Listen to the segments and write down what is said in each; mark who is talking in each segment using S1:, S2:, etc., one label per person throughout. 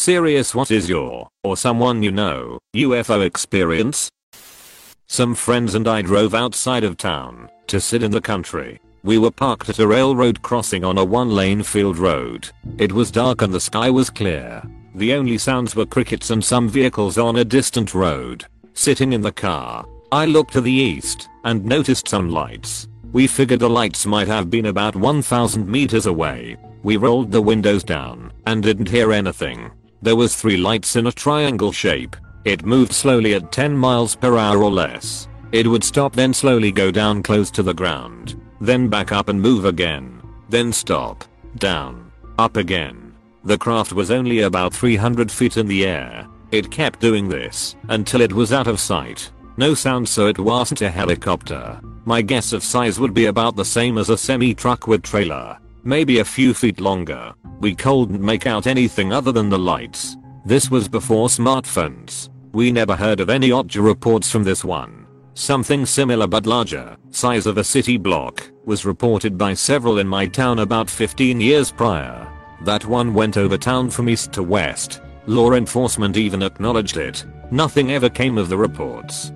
S1: Serious what is your, or someone you know, UFO experience? Some friends and I drove outside of town to sit in the country. We were parked at a railroad crossing on a one lane field road. It was dark and the sky was clear. The only sounds were crickets and some vehicles on a distant road. Sitting in the car, I looked to the east and noticed some lights. We figured the lights might have been about 1000 meters away. We rolled the windows down and didn't hear anything. There was three lights in a triangle shape. It moved slowly at 10 miles per hour or less. It would stop then slowly go down close to the ground. Then back up and move again. Then stop. Down. Up again. The craft was only about 300 feet in the air. It kept doing this until it was out of sight. No sound so it wasn't a helicopter. My guess of size would be about the same as a semi-truck with trailer. Maybe a few feet longer. We couldn't make out anything other than the lights. This was before smartphones. We never heard of any audio reports from this one. Something similar but larger, size of a city block, was reported by several in my town about 15 years prior. That one went over town from east to west. Law enforcement even acknowledged it. Nothing ever came of the reports.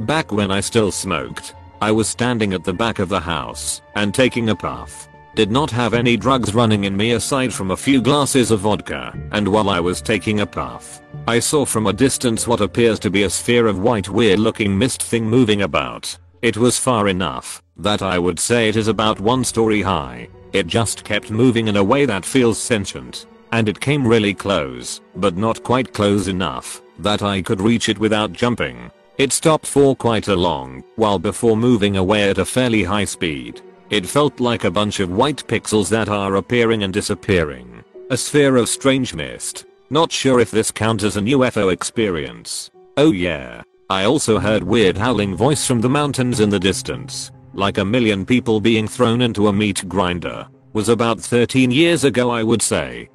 S1: Back when I still smoked, I was standing at the back of the house and taking a puff. Did not have any drugs running in me aside from a few glasses of vodka, and while I was taking a puff, I saw from a distance what appears to be a sphere of white weird looking mist thing moving about. It was far enough that I would say it is about one story high. It just kept moving in a way that feels sentient. And it came really close, but not quite close enough that I could reach it without jumping. It stopped for quite a long while before moving away at a fairly high speed. It felt like a bunch of white pixels that are appearing and disappearing. A sphere of strange mist. Not sure if this counts as an UFO experience. Oh yeah. I also heard weird howling voice from the mountains in the distance. Like a million people being thrown into a meat grinder. Was about 13 years ago I would say.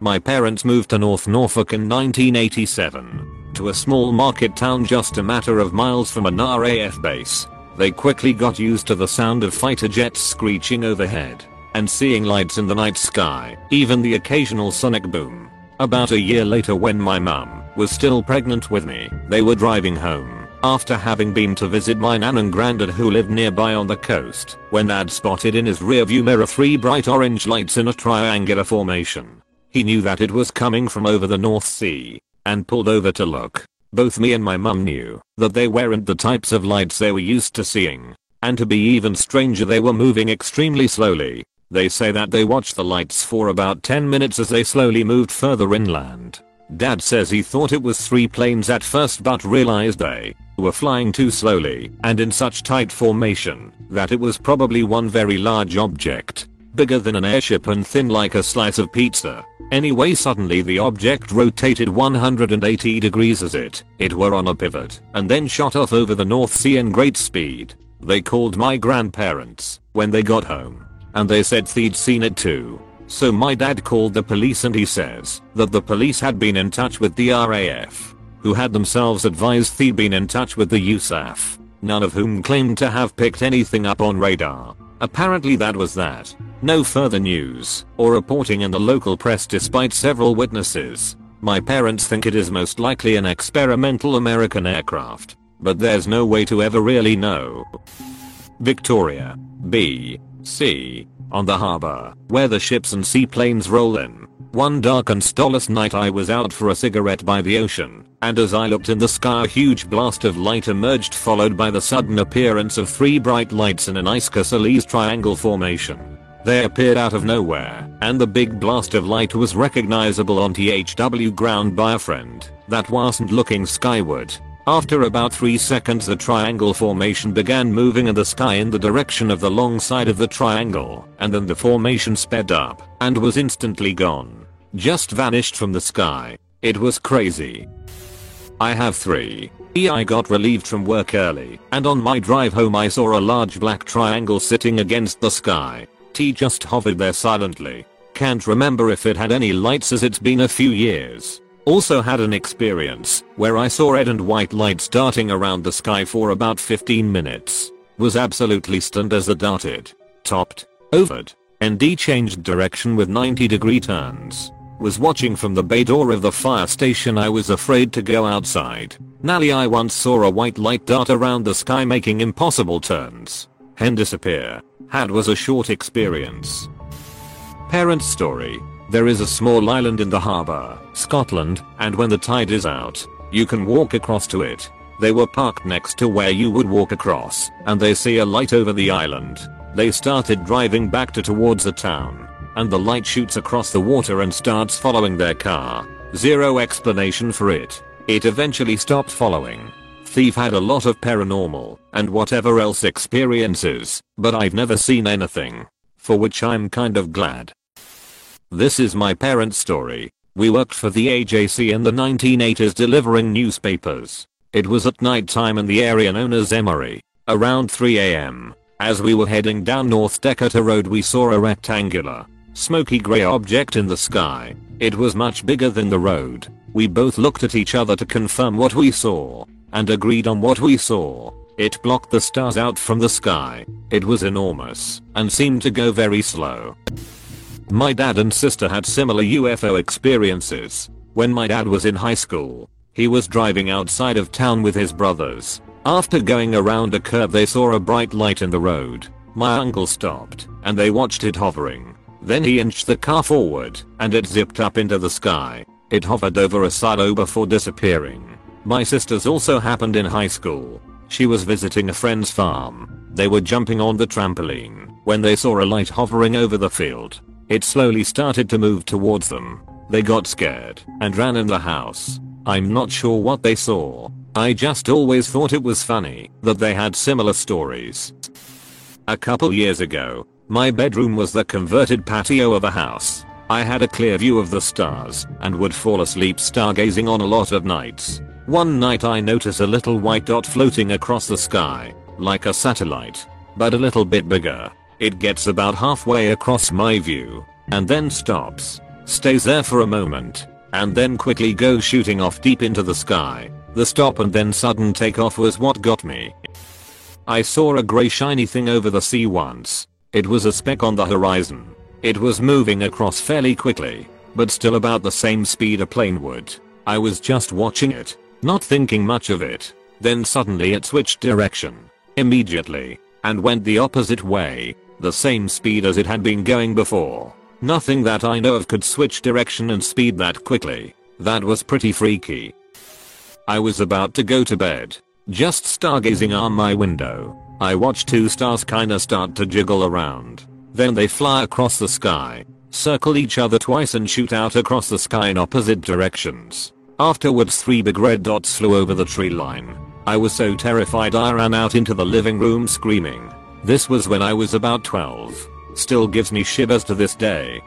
S1: My parents moved to North Norfolk in 1987 to a small market town just a matter of miles from an RAF base. They quickly got used to the sound of fighter jets screeching overhead and seeing lights in the night sky, even the occasional sonic boom. About a year later when my mum was still pregnant with me, they were driving home after having been to visit my nan and granddad who lived nearby on the coast when dad spotted in his rearview mirror three bright orange lights in a triangular formation. He knew that it was coming from over the North Sea and pulled over to look. Both me and my mum knew that they weren't the types of lights they were used to seeing. And to be even stranger they were moving extremely slowly. They say that they watched the lights for about 10 minutes as they slowly moved further inland. Dad says he thought it was three planes at first but realized they were flying too slowly and in such tight formation that it was probably one very large object, bigger than an airship and thin like a slice of pizza. Anyway suddenly the object rotated 180 degrees as it, it were on a pivot, and then shot off over the North Sea in great speed. They called my grandparents when they got home. And they said they'd seen it too. So my dad called the police and he says that the police had been in touch with the RAF, who had themselves advised they'd been in touch with the USAF, none of whom claimed to have picked anything up on radar. Apparently that was that. No further news or reporting in the local press despite several witnesses. My parents think it is most likely an experimental American aircraft, but there's no way to ever really know. Victoria, B, C, on the harbor, where the ships and seaplanes roll in. One dark and starless night I was out for a cigarette by the ocean, and as I looked in the sky a huge blast of light emerged followed by the sudden appearance of three bright lights in an isosceles triangle formation. They appeared out of nowhere, and the big blast of light was recognizable on THW ground by a friend that wasn't looking skyward. After about 3 seconds the triangle formation began moving in the sky in the direction of the long side of the triangle, and then the formation sped up and was instantly gone. Just vanished from the sky. It was crazy. I have 3. I got relieved from work early, and on my drive home I saw a large black triangle sitting against the sky. T just hovered there silently. Can't remember if it had any lights as it's been a few years. Also had an experience where I saw red and white lights darting around the sky for about 15 minutes. Was absolutely stunned as the darted, topped, overed, and D changed direction with 90 degree turns. Was watching from the bay door of the fire station I was afraid to go outside. Nally I once saw a white light dart around the sky making impossible turns. Hen disappear. Had was a short experience. Parent story. There is a small island in the harbour, Scotland, and when the tide is out, you can walk across to it. They were parked next to where you would walk across, and they see a light over the island. They started driving back to towards the town, and the light shoots across the water and starts following their car. Zero explanation for it. It eventually stopped following. Thief had a lot of paranormal and whatever else experiences, but I've never seen anything. For which I'm kind of glad. This is my parents' story. We worked for the AJC in the 1980s delivering newspapers. It was at night time in the area known as Emory. Around 3am. As we were heading down North Decatur Road we saw a rectangular, smoky grey object in the sky. It was much bigger than the road. We both looked at each other to confirm what we saw, and agreed on what we saw. It blocked the stars out from the sky. It was enormous, and seemed to go very slow. My dad and sister had similar UFO experiences. When my dad was in high school, he was driving outside of town with his brothers. After going around a curve they saw a bright light in the road. My uncle stopped, and they watched it hovering. Then he inched the car forward, and it zipped up into the sky. It hovered over a silo before disappearing. My sister's also happened in high school. She was visiting a friend's farm. They were jumping on the trampoline when they saw a light hovering over the field. It slowly started to move towards them. They got scared and ran in the house. I'm not sure what they saw. I just always thought it was funny that they had similar stories. A couple years ago, my bedroom was the converted patio of a house. I had a clear view of the stars and would fall asleep stargazing on a lot of nights. One night I noticed a little white dot floating across the sky, like a satellite, but a little bit bigger. It gets about halfway across my view, and then stops, stays there for a moment, and then quickly goes shooting off deep into the sky. The stop and then sudden takeoff was what got me. I saw a grey shiny thing over the sea once. It was a speck on the horizon. It was moving across fairly quickly, but still about the same speed a plane would. I was just watching it, not thinking much of it. Then suddenly it switched direction. Immediately. And went the opposite way. The same speed as it had been going before. Nothing that I know of could switch direction and speed that quickly. That was pretty freaky. I was about to go to bed. Just stargazing on my window. I watched two stars kinda start to jiggle around. Then they fly across the sky, circle each other twice and shoot out across the sky in opposite directions. Afterwards three big red dots flew over the tree line. I was so terrified I ran out into the living room screaming. This was when I was about 12. Still gives me shivers to this day.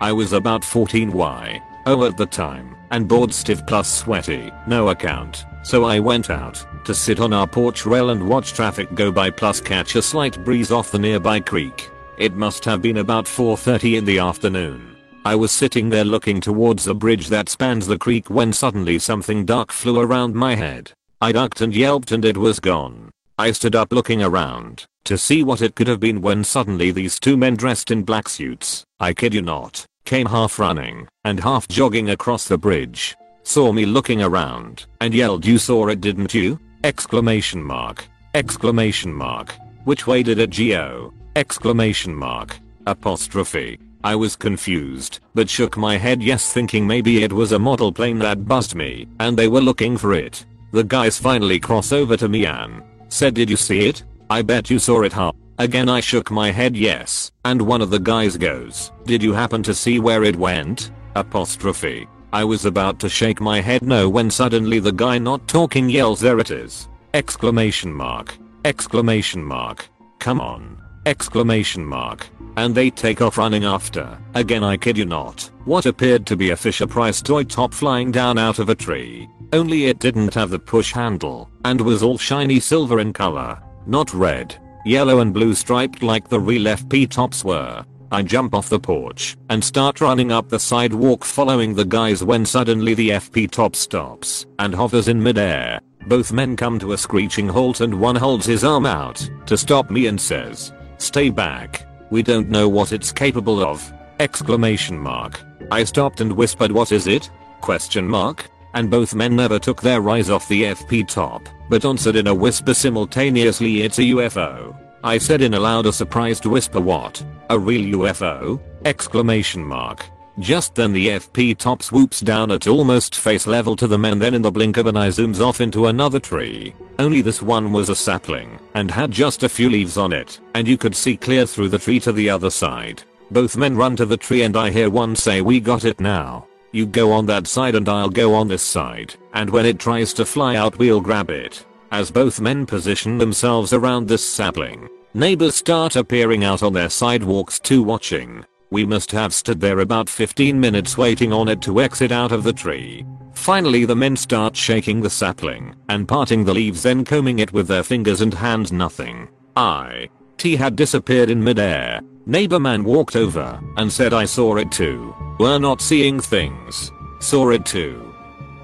S1: I was about 14 y. Oh at the time, and bored stiff plus sweaty, no account. So I went out to sit on our porch rail and watch traffic go by plus catch a slight breeze off the nearby creek. It must have been about 4.30 in the afternoon. I was sitting there looking towards the bridge that spans the creek when suddenly something dark flew around my head. I ducked and yelped and it was gone. I stood up looking around to see what it could have been when suddenly these two men dressed in black suits, I kid you not, came half running and half jogging across the bridge, saw me looking around and yelled you saw it didn't you? Exclamation mark. Exclamation mark. Which way did it go? Exclamation mark. Apostrophe. I was confused, but shook my head yes thinking maybe it was a model plane that buzzed me and they were looking for it. The guys finally cross over to me and said did you see it? I bet you saw it huh? Again I shook my head yes, and one of the guys goes, did you happen to see where it went? Apostrophe. I was about to shake my head no when suddenly the guy not talking yells there it is. Exclamation mark. Exclamation mark. Come on. Exclamation mark. And they take off running after. Again I kid you not. What appeared to be a Fisher Price toy top flying down out of a tree. Only it didn't have the push handle and was all shiny silver in color. Not red, yellow and blue striped like the real FP tops were. I jump off the porch and start running up the sidewalk following the guys when suddenly the FP top stops and hovers in midair. Both men come to a screeching halt and one holds his arm out to stop me and says, stay back, we don't know what it's capable of. Exclamation mark. I stopped and whispered what is it? Question mark. And both men never took their eyes off the FP top, but answered in a whisper simultaneously it's a UFO. I said in a louder surprised whisper what? A real UFO? Exclamation mark. Just then the FP top swoops down at almost face level to the men then in the blink of an eye zooms off into another tree. Only this one was a sapling and had just a few leaves on it and you could see clear through the tree to the other side. Both men run to the tree and I hear one say we got it now. You go on that side and I'll go on this side and when it tries to fly out we'll grab it. As both men position themselves around this sapling, neighbors start appearing out on their sidewalks too watching. We must have stood there about 15 minutes waiting on it to exit out of the tree. Finally the men start shaking the sapling and parting the leaves then combing it with their fingers and hands nothing. I. T had disappeared in midair. Neighbor man walked over and said I saw it too. We're not seeing things. Saw it too.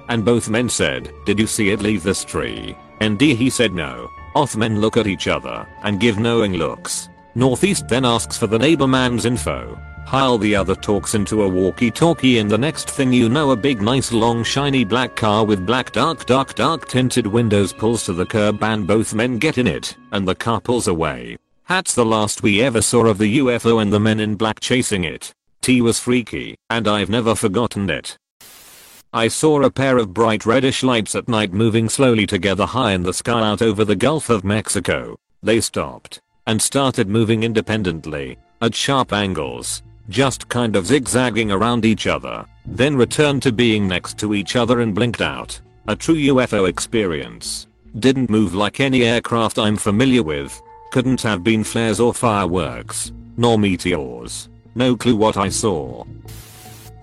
S1: And both men said, did you see it leave this tree? And D he said no. Off men look at each other and give knowing looks. Northeast then asks for the neighbor man's info while the other talks into a walkie-talkie and the next thing you know a big nice long shiny black car with black dark dark dark tinted windows pulls to the curb and both men get in it and the car pulls away. That's the last we ever saw of the UFO and the men in black chasing it. T was freaky and I've never forgotten it. I saw a pair of bright reddish lights at night moving slowly together high in the sky out over the Gulf of Mexico. They stopped and started moving independently at sharp angles just kind of zigzagging around each other, then returned to being next to each other and blinked out. A true UFO experience. Didn't move like any aircraft I'm familiar with. Couldn't have been flares or fireworks. Nor meteors. No clue what I saw.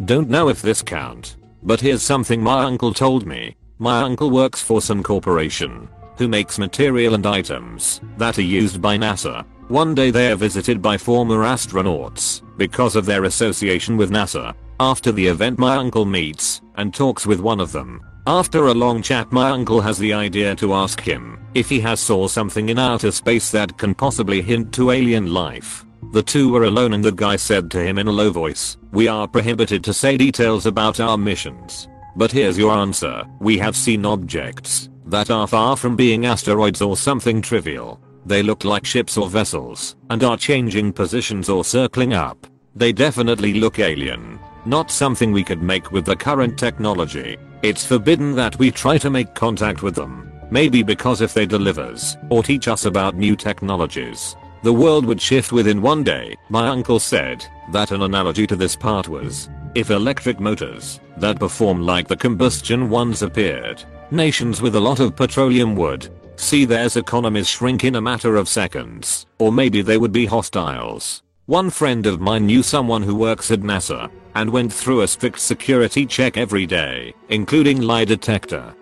S1: Don't know if this count. But here's something my uncle told me. My uncle works for some Corporation. Who makes material and items that are used by NASA one day they are visited by former astronauts because of their association with NASA. After the event my uncle meets and talks with one of them. After a long chat my uncle has the idea to ask him if he has saw something in outer space that can possibly hint to alien life. The two were alone and the guy said to him in a low voice, we are prohibited to say details about our missions. But here's your answer, we have seen objects that are far from being asteroids or something trivial. They look like ships or vessels and are changing positions or circling up. They definitely look alien. Not something we could make with the current technology. It's forbidden that we try to make contact with them. Maybe because if they delivers or teach us about new technologies, the world would shift within one day. My uncle said that an analogy to this part was if electric motors that perform like the combustion ones appeared, nations with a lot of petroleum would see their economies shrink in a matter of seconds, or maybe they would be hostiles. One friend of mine knew someone who works at NASA and went through a strict security check every day, including lie detector.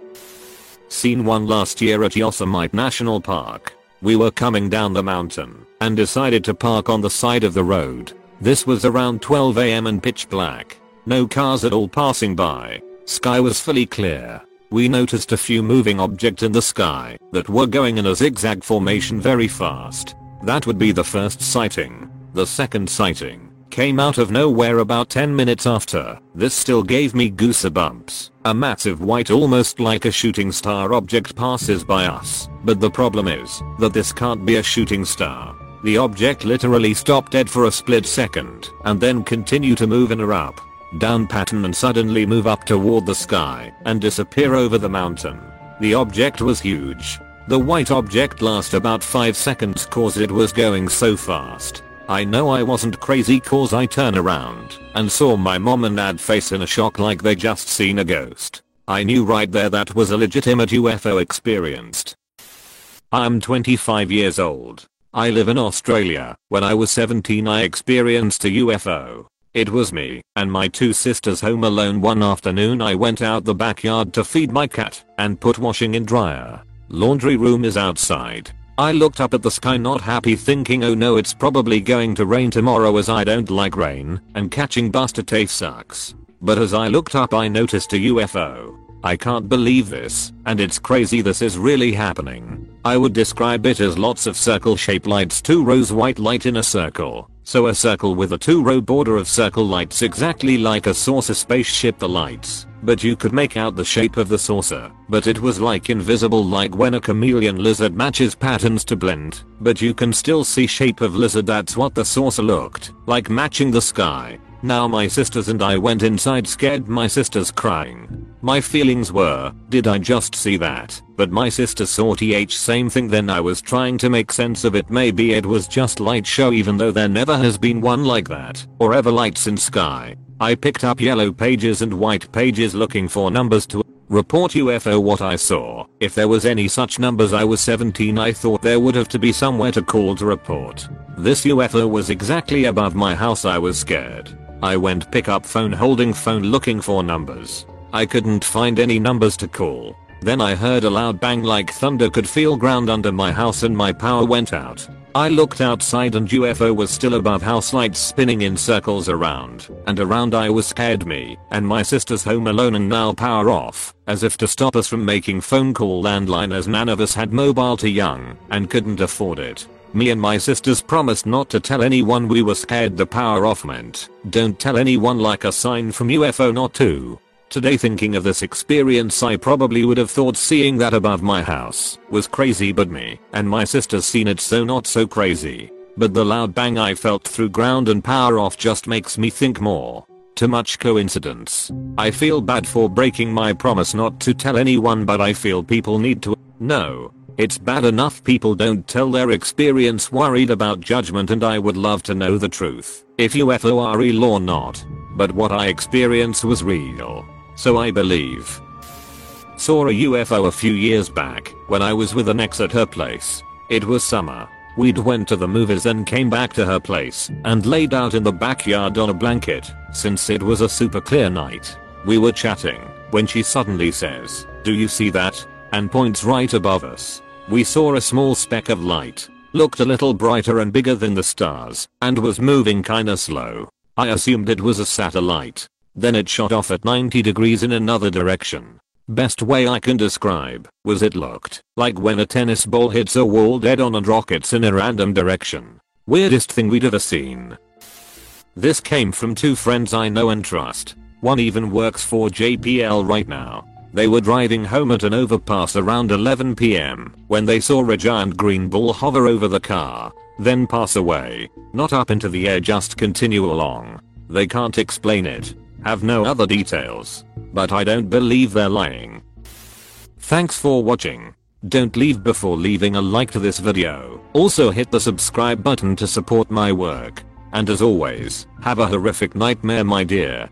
S1: Seen one last year at Yosemite National Park. We were coming down the mountain and decided to park on the side of the road. This was around 12am and pitch black. No cars at all passing by. Sky was fully clear we noticed a few moving objects in the sky that were going in a zigzag formation very fast. That would be the first sighting. The second sighting came out of nowhere about 10 minutes after. This still gave me goosebumps. A massive white almost like a shooting star object passes by us. But the problem is that this can't be a shooting star. The object literally stopped dead for a split second and then continued to move in a up down pattern and suddenly move up toward the sky and disappear over the mountain. The object was huge. The white object last about 5 seconds cause it was going so fast. I know I wasn't crazy cause I turn around and saw my mom and dad face in a shock like they just seen a ghost. I knew right there that was a legitimate UFO experienced. I'm 25 years old. I live in Australia. When I was 17 I experienced a UFO. It was me and my two sisters home alone one afternoon I went out the backyard to feed my cat and put washing in dryer. Laundry room is outside. I looked up at the sky not happy thinking oh no it's probably going to rain tomorrow as I don't like rain and catching bus to TAFE sucks. But as I looked up I noticed a UFO. I can't believe this, and it's crazy this is really happening. I would describe it as lots of circle shaped lights 2 rows white light in a circle. So a circle with a 2 row border of circle lights exactly like a saucer spaceship the lights. But you could make out the shape of the saucer. But it was like invisible like when a chameleon lizard matches patterns to blend. But you can still see shape of lizard that's what the saucer looked like matching the sky. Now my sisters and I went inside scared my sisters crying. My feelings were, did I just see that? But my sister saw th same thing then I was trying to make sense of it maybe it was just light show even though there never has been one like that, or ever lights in sky. I picked up yellow pages and white pages looking for numbers to report UFO what I saw. If there was any such numbers I was 17 I thought there would have to be somewhere to call to report. This UFO was exactly above my house I was scared. I went pick up phone holding phone looking for numbers. I couldn't find any numbers to call. Then I heard a loud bang like thunder could feel ground under my house and my power went out. I looked outside and UFO was still above house lights spinning in circles around and around I was scared me and my sister's home alone and now power off as if to stop us from making phone call landline as none of us had mobile too young and couldn't afford it. Me and my sisters promised not to tell anyone we were scared the power off meant. Don't tell anyone like a sign from UFO not to. Today thinking of this experience I probably would have thought seeing that above my house was crazy but me and my sisters seen it so not so crazy. But the loud bang I felt through ground and power off just makes me think more. Too much coincidence. I feel bad for breaking my promise not to tell anyone but I feel people need to know. It's bad enough people don't tell their experience worried about judgment and I would love to know the truth, if UFO are real or not. But what I experienced was real. So I believe. Saw a UFO a few years back when I was with an ex at her place. It was summer. We'd went to the movies and came back to her place and laid out in the backyard on a blanket since it was a super clear night. We were chatting when she suddenly says, do you see that? And points right above us. We saw a small speck of light. Looked a little brighter and bigger than the stars and was moving kinda slow. I assumed it was a satellite. Then it shot off at 90 degrees in another direction. Best way I can describe was it looked like when a tennis ball hits a wall dead on and rockets in a random direction. Weirdest thing we'd ever seen. This came from two friends I know and trust. One even works for JPL right now. They were driving home at an overpass around 11pm when they saw a giant green ball hover over the car, then pass away. Not up into the air just continue along. They can't explain it. Have no other details. But I don't believe they're lying. Thanks for watching. Don't leave before leaving a like to this video. Also hit the subscribe button to support my work. And as always, have a horrific nightmare my dear.